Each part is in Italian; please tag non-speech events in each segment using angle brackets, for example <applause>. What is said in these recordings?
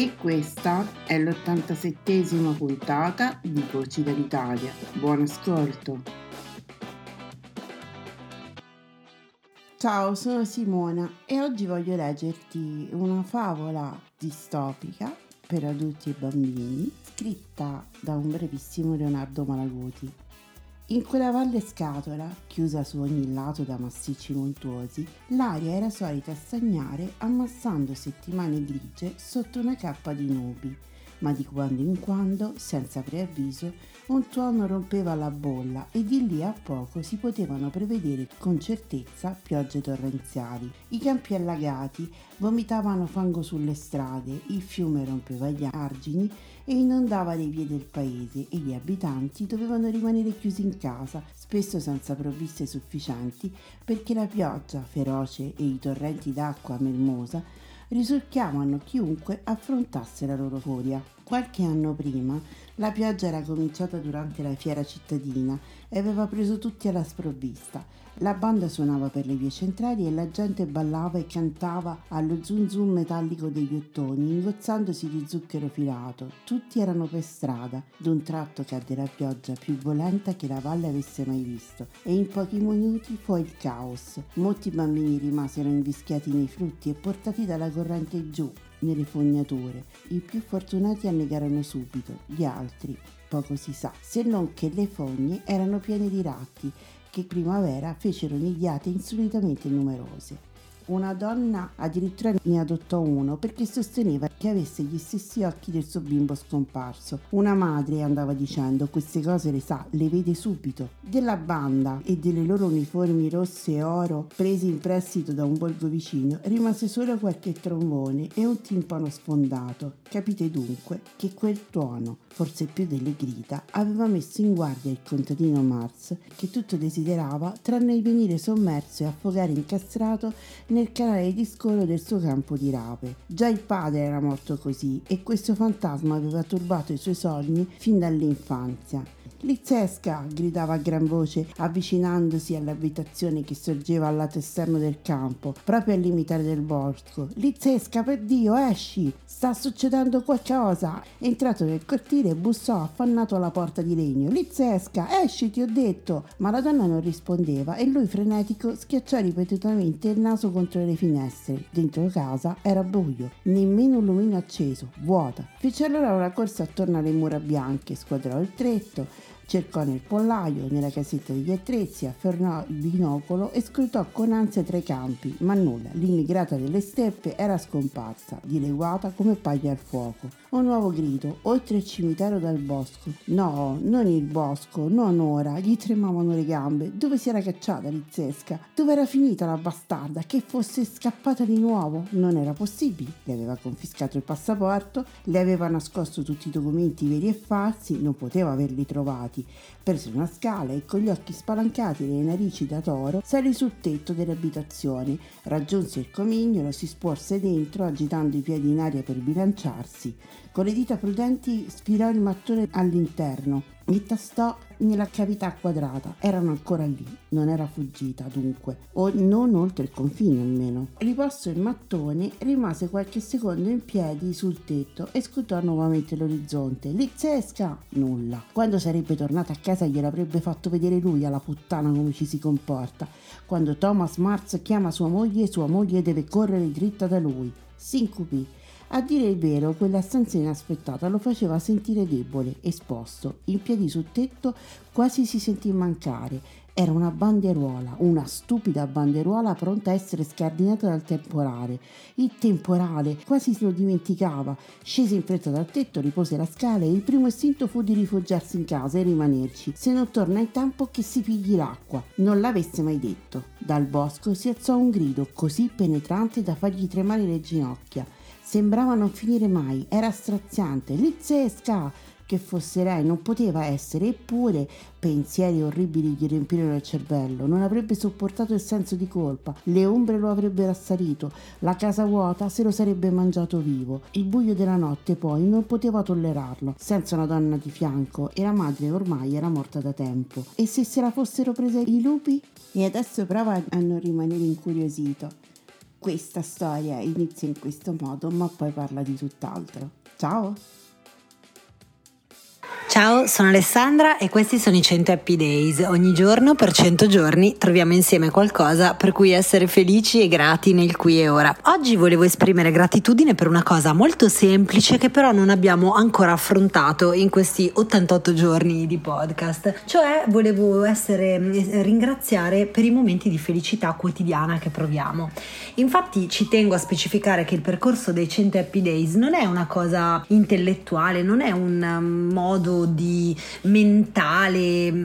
E questa è l'87esima puntata di Voci dall'Italia. Buon ascolto! Ciao, sono Simona e oggi voglio leggerti una favola distopica per adulti e bambini scritta da un brevissimo Leonardo Malaguti. In quella valle scatola, chiusa su ogni lato da massicci montuosi, l'aria era solita stagnare ammassando settimane grigie sotto una cappa di nubi, ma di quando in quando, senza preavviso, un tuono rompeva la bolla e di lì a poco si potevano prevedere con certezza piogge torrenziali. I campi allagati vomitavano fango sulle strade, il fiume rompeva gli argini e inondava le vie del paese e gli abitanti dovevano rimanere chiusi in casa, spesso senza provviste sufficienti, perché la pioggia feroce e i torrenti d'acqua melmosa risulchiavano chiunque affrontasse la loro furia. Qualche anno prima la pioggia era cominciata durante la fiera cittadina e aveva preso tutti alla sprovvista. La banda suonava per le vie centrali e la gente ballava e cantava allo zoom zoom metallico degli ottoni, ingozzandosi di zucchero filato. Tutti erano per strada. D'un tratto cadde la pioggia più volenta che la valle avesse mai visto e in pochi minuti fu il caos. Molti bambini rimasero invischiati nei frutti e portati dalla corrente giù nelle fognature. I più fortunati annegarono subito, gli altri poco si sa, se non che le fogne erano piene di ratti che primavera fecero nidiate insolitamente numerose. Una donna addirittura ne adottò uno perché sosteneva che avesse gli stessi occhi del suo bimbo scomparso. Una madre andava dicendo queste cose le sa, le vede subito. Della banda e delle loro uniformi rosse e oro presi in prestito da un borgo vicino rimase solo qualche trombone e un timpano sfondato. Capite dunque che quel tuono, forse più delle grida, aveva messo in guardia il contadino Mars che tutto desiderava tranne il venire sommerso e affogare incastrato nel canale di scolo del suo campo di rape. Già il padre era morto così e questo fantasma aveva turbato i suoi sogni fin dall'infanzia. Lizzesca! gridava a gran voce, avvicinandosi all'abitazione che sorgeva al lato esterno del campo, proprio al limite del bosco. Lizzesca, per Dio, esci! Sta succedendo qualcosa! Entrato nel cortile, bussò affannato alla porta di legno. Lizzesca, esci, ti ho detto! Ma la donna non rispondeva e lui, frenetico, schiacciò ripetutamente il naso contro le finestre. Dentro casa era buio, nemmeno un lumino acceso, vuota. Fece allora una corsa attorno alle mura bianche, squadrò il tretto, Cercò nel pollaio, nella casetta degli attrezzi, afferrò il binocolo e scrutò con ansia tra i campi, ma nulla. L'immigrata delle steppe era scomparsa, dileguata come paglia al fuoco. Un nuovo grido, oltre il cimitero dal bosco. No, non il bosco, non ora. Gli tremavano le gambe. Dove si era cacciata Lizzesca? Dove era finita la bastarda? Che fosse scappata di nuovo? Non era possibile. Le aveva confiscato il passaporto, le aveva nascosto tutti i documenti veri e falsi, non poteva averli trovati avanti, prese una scala e con gli occhi spalancati e le narici da toro salì sul tetto dell'abitazione, raggiunse il comignolo, si sporse dentro agitando i piedi in aria per bilanciarsi. Con le dita prudenti sfilò il mattone all'interno tastò nella cavità quadrata. Erano ancora lì, non era fuggita dunque, o non oltre il confine almeno. Riposto il mattone, rimase qualche secondo in piedi sul tetto e scrutò nuovamente l'orizzonte. Lizzesca! Nulla. Quando sarebbe tornata a casa gliel'avrebbe fatto vedere lui alla puttana come ci si comporta. Quando Thomas Mars chiama sua moglie, sua moglie deve correre dritta da lui. Si incupì a dire il vero, quella stanza inaspettata lo faceva sentire debole, esposto, in piedi sul tetto, quasi si sentì mancare. Era una banderuola, una stupida banderuola pronta a essere scardinata dal temporale. Il temporale, quasi se lo dimenticava. Scese in fretta dal tetto, ripose la scala e il primo istinto fu di rifugiarsi in casa e rimanerci, se non torna in tempo che si pigli l'acqua. Non l'avesse mai detto. Dal bosco si alzò un grido così penetrante da fargli tremare le ginocchia. Sembrava non finire mai, era straziante. Lizzesca! Che fosse lei non poteva essere, eppure pensieri orribili gli riempirono il cervello. Non avrebbe sopportato il senso di colpa, le ombre lo avrebbero assalito, la casa vuota se lo sarebbe mangiato vivo. Il buio della notte poi non poteva tollerarlo, senza una donna di fianco e la madre ormai era morta da tempo. E se se la fossero prese i lupi? E adesso prova a non rimanere incuriosito. Questa storia inizia in questo modo, ma poi parla di tutt'altro. Ciao! Ciao, sono Alessandra e questi sono i 100 Happy Days. Ogni giorno per 100 giorni troviamo insieme qualcosa per cui essere felici e grati nel qui e ora. Oggi volevo esprimere gratitudine per una cosa molto semplice che però non abbiamo ancora affrontato in questi 88 giorni di podcast, cioè volevo essere ringraziare per i momenti di felicità quotidiana che proviamo. Infatti ci tengo a specificare che il percorso dei 100 Happy Days non è una cosa intellettuale, non è un um, di mentale mm,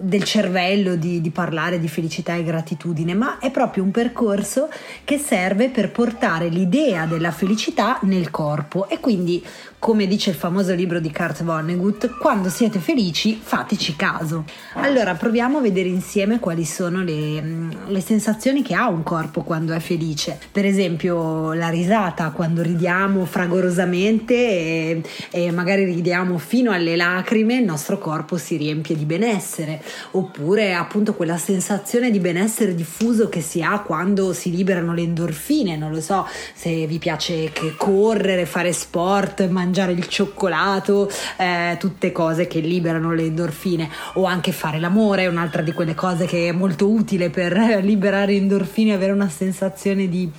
del cervello di, di, parlare di felicità e gratitudine, ma è proprio un percorso che serve per portare l'idea della felicità nel corpo e quindi come dice il famoso libro di Kurt Vonnegut, quando siete felici fateci caso. Allora proviamo a vedere insieme quali sono le, mm, le, sensazioni che ha un corpo quando è felice. Per esempio la risata, quando ridiamo fragorosamente e, e magari ridiamo fino alle lacrime, il nostro corpo si riempie di benessere. Oppure appunto quella sensazione di benessere diffuso che si ha quando si liberano le endorfine, non lo so se vi piace correre, fare sport, mangiare il cioccolato, eh, tutte cose che liberano le endorfine o anche fare l'amore un'altra di quelle cose che è molto utile per liberare endorfine avere una sensazione di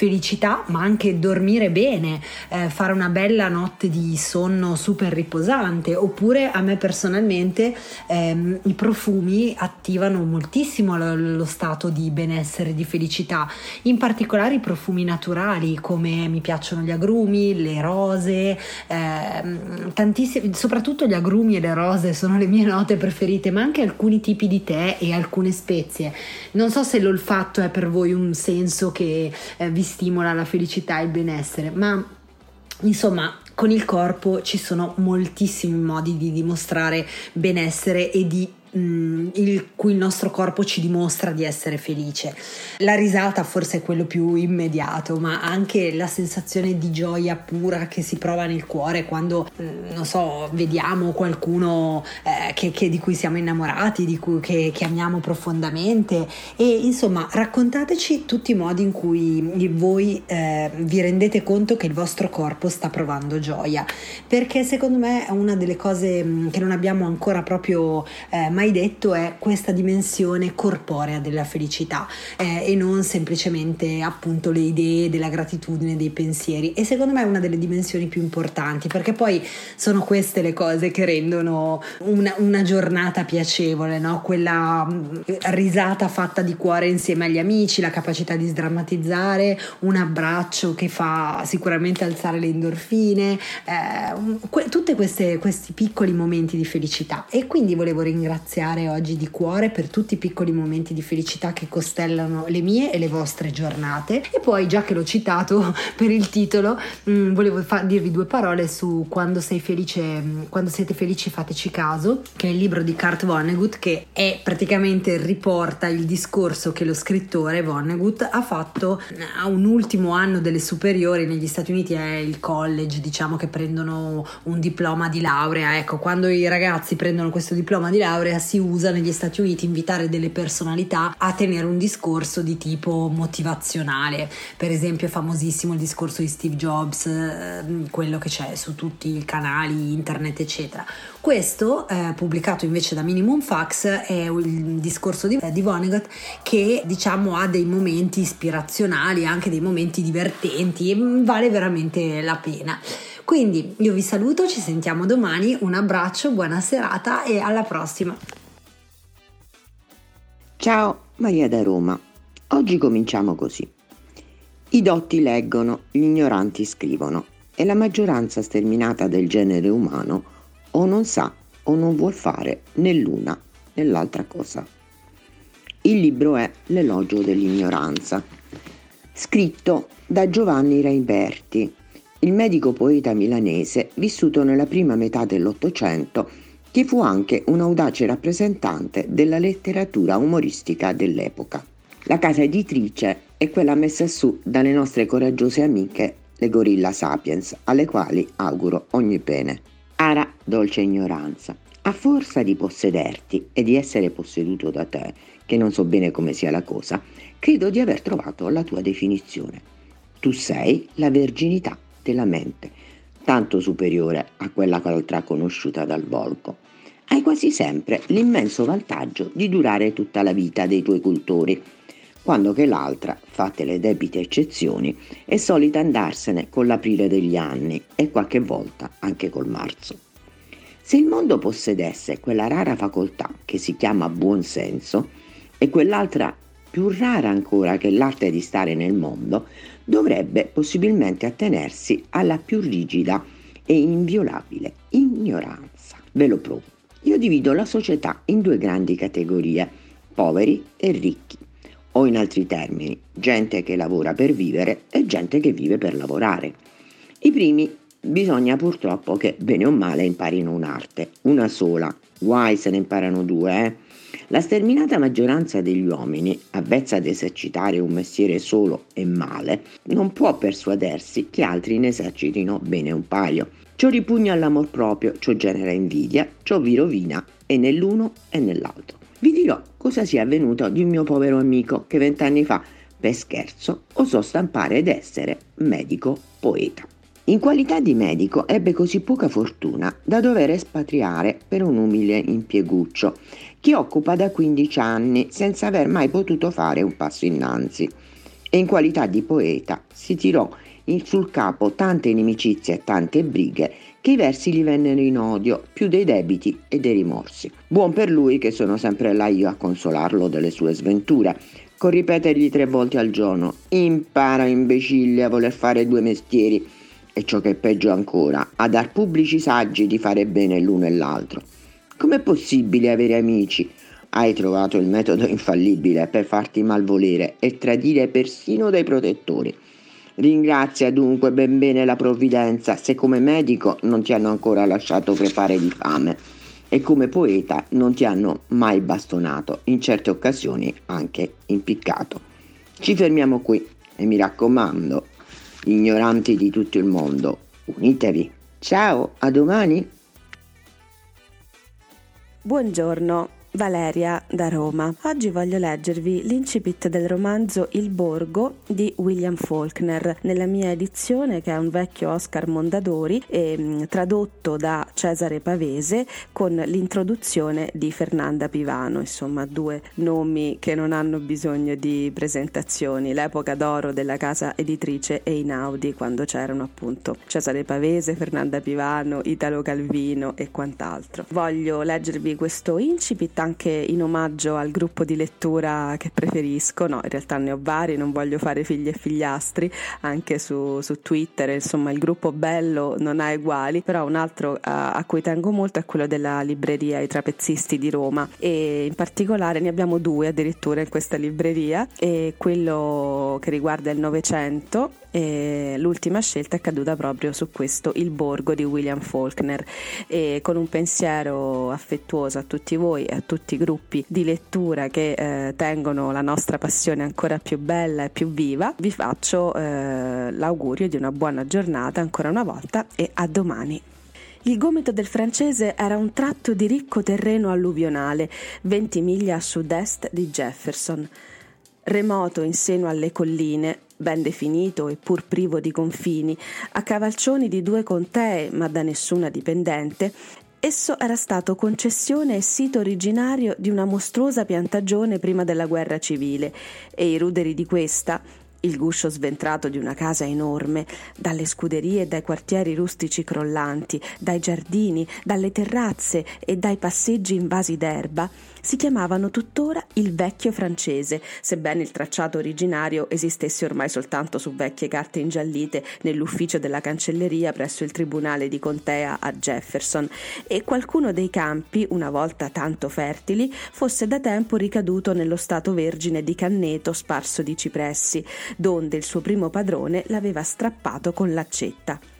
felicità, ma anche dormire bene, eh, fare una bella notte di sonno super riposante, oppure a me personalmente ehm, i profumi attivano moltissimo lo, lo, stato di benessere, di felicità, in particolare i profumi naturali come mi piacciono gli agrumi, le rose, ehm, tantissimi, soprattutto gli agrumi e le rose sono le mie note preferite, ma anche alcuni tipi di tè e alcune spezie. Non so se l'olfatto è per voi un senso che eh, vi stimola la felicità e il benessere, ma insomma con il corpo ci sono moltissimi modi di dimostrare benessere e di il cui il nostro corpo ci dimostra di essere felice. La risata forse è quello più immediato, ma anche la sensazione di gioia pura che si prova nel cuore quando, mm, non so, vediamo qualcuno eh, che, che, di cui siamo innamorati, di cui che, che, amiamo profondamente e insomma raccontateci tutti i modi in cui voi eh, vi rendete conto che il vostro corpo sta provando gioia, perché secondo me è una delle cose mm, che non abbiamo ancora proprio eh, mai detto è questa dimensione corporea della felicità eh, e non semplicemente appunto le idee della gratitudine, dei pensieri e secondo me è una delle dimensioni più importanti perché poi sono queste le cose che rendono una, una giornata piacevole, no? quella mm, risata fatta di cuore insieme agli amici, la capacità di sdrammatizzare, un abbraccio che fa sicuramente alzare le endorfine, eh, que- tutti questi piccoli momenti di felicità e quindi volevo ringraziare ringraziare oggi di cuore per tutti i piccoli momenti di felicità che costellano le mie e le vostre giornate. E poi, già che l'ho citato <laughs> per il titolo, mh, mm, volevo fa- dirvi due parole su Quando sei felice, mm, quando siete felici fateci caso, che è il libro di Kurt Vonnegut che è praticamente riporta il discorso che lo scrittore Vonnegut ha fatto a un ultimo anno delle superiori negli Stati Uniti è il college, diciamo che prendono un diploma di laurea. Ecco, quando i ragazzi prendono questo diploma di laurea si usa negli Stati Uniti invitare delle personalità a tenere un discorso di tipo motivazionale. Per esempio è famosissimo il discorso di Steve Jobs, eh, quello che c'è su tutti i canali internet, eccetera. Questo, eh, pubblicato invece da Minimum Fax, è il discorso di, di Vonnegut che diciamo ha dei momenti ispirazionali, anche dei momenti divertenti e vale veramente la pena. Quindi io vi saluto, ci sentiamo domani, un abbraccio, buona serata e alla prossima. Ciao, Maria da Roma. Oggi cominciamo così. I dotti leggono, gli ignoranti scrivono e la maggioranza sterminata del genere umano o non sa o non vuol fare né l'una né l'altra cosa. Il libro è L'elogio dell'ignoranza, scritto da Giovanni Reinberti, il medico poeta milanese vissuto nella prima metà dell'Ottocento, che fu anche un audace rappresentante della letteratura umoristica dell'epoca. La casa editrice è quella messa su dalle nostre coraggiose amiche, le Gorilla Sapiens, alle quali auguro ogni bene. Ara, dolce ignoranza, a forza di possederti e di essere posseduto da te, che non so bene come sia la cosa, credo di aver trovato la tua definizione. Tu sei la verginità della mente, tanto superiore a quella altra conosciuta dal volco. Hai quasi sempre l'immenso vantaggio di durare tutta la vita dei tuoi cultori, quando che l'altra, fatte le debite eccezioni, è solita andarsene con l'aprile degli anni e qualche volta anche col marzo. Se il mondo possedesse quella rara facoltà che si chiama buonsenso e quell'altra più rara ancora che l'arte di stare nel mondo, dovrebbe possibilmente attenersi alla più rigida e inviolabile ignoranza. Ve lo provo. Io divido la società in due grandi categorie, poveri e ricchi, o in altri termini, gente che lavora per vivere e gente che vive per lavorare. I primi bisogna purtroppo che bene o male imparino un'arte, una sola, guai se ne imparano due, eh? La sterminata maggioranza degli uomini, avvezza ad esercitare un mestiere solo e male, non può persuadersi che altri ne esercitino bene un paio. Ciò ripugna all'amor proprio, ciò genera invidia, ciò vi rovina e nell'uno e nell'altro. Vi dirò cosa sia avvenuto di un mio povero amico che vent'anni fa, per scherzo, osò stampare ed essere medico poeta. In qualità di medico ebbe così poca fortuna da dover espatriare per un umile impieguccio che occupa da 15 anni senza aver mai potuto fare un passo innanzi. E in qualità di poeta si tirò sul capo tante inimicizie e tante brighe che i versi gli vennero in odio più dei debiti e dei rimorsi. Buon per lui che sono sempre là io a consolarlo delle sue sventure, con ripetergli tre volte al giorno: impara imbecille a voler fare due mestieri e ciò che è peggio ancora, a dar pubblici saggi di fare bene l'uno e l'altro. Com'è possibile avere amici? Hai trovato il metodo infallibile per farti malvolere e tradire persino dai protettori. Ringrazia dunque ben bene la provvidenza se come medico non ti hanno ancora lasciato crepare di fame e come poeta non ti hanno mai bastonato, in certe occasioni anche impiccato. Ci fermiamo qui e mi raccomando, ignoranti di tutto il mondo, unitevi. Ciao, a domani. Buongiorno. Valeria da Roma. Oggi voglio leggervi l'incipit del romanzo Il Borgo di William Faulkner, nella mia edizione che è un vecchio Oscar Mondadori e mm, tradotto da Cesare Pavese con l'introduzione di Fernanda Pivano, insomma due nomi che non hanno bisogno di presentazioni, l'epoca d'oro della casa editrice Einaudi quando c'erano appunto Cesare Pavese, Fernanda Pivano, Italo Calvino e quant'altro. Voglio leggervi questo incipit anche in omaggio al gruppo di lettura che preferisco, no, in realtà ne ho vari, non voglio fare figli e figliastri, anche su, su Twitter, insomma il gruppo bello non ha uguali, però un altro a, a cui tengo molto è quello della libreria I Trapezzisti di Roma. E in particolare ne abbiamo due addirittura in questa libreria e quello che riguarda il Novecento e l'ultima scelta è caduta proprio su questo Il Borgo di William Faulkner e con un pensiero affettuoso a tutti voi e a tutti i gruppi di lettura che eh, tengono la nostra passione ancora più bella e più viva vi faccio eh, l'augurio di una buona giornata ancora una volta e a domani. Il gomito del francese era un tratto di ricco terreno alluvionale, 20 miglia a sud-est di Jefferson. Remoto in seno alle colline, ben definito e pur privo di confini, a cavalcioni di due contee ma da nessuna dipendente, esso era stato concessione e sito originario di una mostruosa piantagione prima della guerra civile e i ruderi di questa, il guscio sventrato di una casa enorme, dalle scuderie e dai quartieri rustici crollanti, dai giardini, dalle terrazze e dai passeggi invasi d'erba, si chiamavano tuttora il vecchio francese, sebbene il tracciato originario esistesse ormai soltanto su vecchie carte ingiallite nell'ufficio della cancelleria presso il tribunale di contea a Jefferson, e qualcuno dei campi, una volta tanto fertili, fosse da tempo ricaduto nello stato vergine di canneto sparso di cipressi, donde il suo primo padrone l'aveva strappato con l'accetta.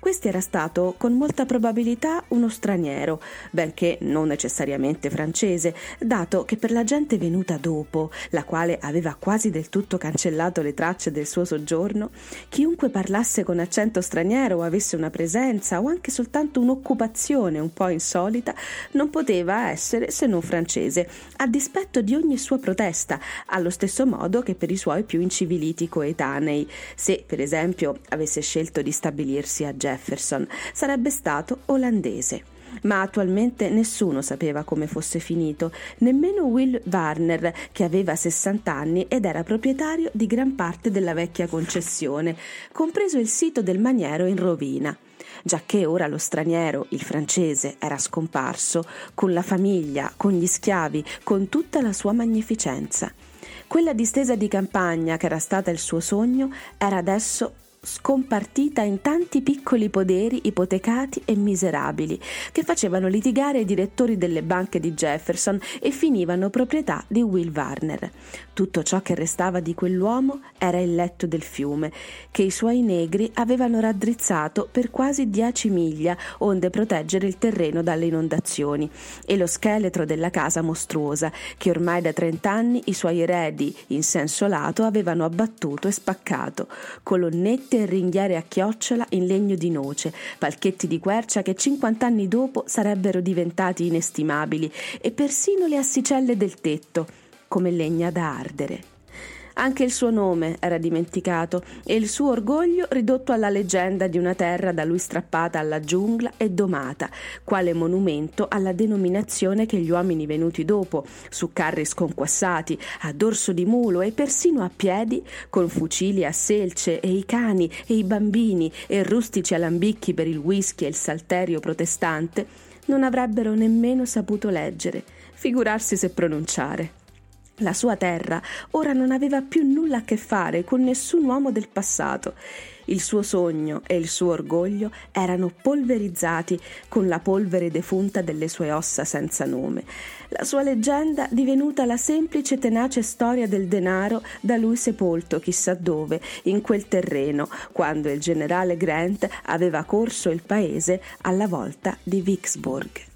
Questo era stato con molta probabilità uno straniero, benché non necessariamente francese, dato che per la gente venuta dopo, la quale aveva quasi del tutto cancellato le tracce del suo soggiorno, chiunque parlasse con accento straniero o avesse una presenza o anche soltanto un'occupazione un po' insolita, non poteva essere se non francese, a dispetto di ogni sua protesta, allo stesso modo che per i suoi più inciviliti coetanei, se per esempio avesse scelto di stabilirsi a Genova. Jefferson sarebbe stato olandese. Ma attualmente nessuno sapeva come fosse finito, nemmeno Will Warner, che aveva 60 anni ed era proprietario di gran parte della vecchia concessione, compreso il sito del maniero in rovina giacché ora lo straniero, il francese, era scomparso, con la famiglia, con gli schiavi, con tutta la sua magnificenza. Quella distesa di campagna che era stata il suo sogno era adesso scompartita in tanti piccoli poderi ipotecati e miserabili che facevano litigare i direttori delle banche di Jefferson e finivano proprietà di Will Warner. Tutto ciò che restava di quell'uomo era il letto del fiume, che i suoi negri avevano raddrizzato per quasi dieci miglia onde proteggere il terreno dalle inondazioni, e lo scheletro della casa mostruosa, che ormai da trent'anni i suoi eredi, in senso lato, avevano abbattuto e spaccato, colonnette e ringhiere a chiocciola in legno di noce, palchetti di quercia che cinquant'anni dopo sarebbero diventati inestimabili, e persino le assicelle del tetto, come legna da ardere. Anche il suo nome era dimenticato e il suo orgoglio ridotto alla leggenda di una terra da lui strappata alla giungla e domata, quale monumento alla denominazione che gli uomini venuti dopo, su carri sconquassati, a dorso di mulo e persino a piedi, con fucili a selce e i cani e i bambini e rustici alambicchi per il whisky e il salterio protestante, non avrebbero nemmeno saputo leggere, figurarsi se pronunciare. La sua terra ora non aveva più nulla a che fare con nessun uomo del passato. Il suo sogno e il suo orgoglio erano polverizzati con la polvere defunta delle sue ossa senza nome. La sua leggenda, divenuta la semplice tenace storia del denaro, da lui sepolto chissà dove, in quel terreno, quando il generale Grant aveva corso il paese alla volta di Vicksburg.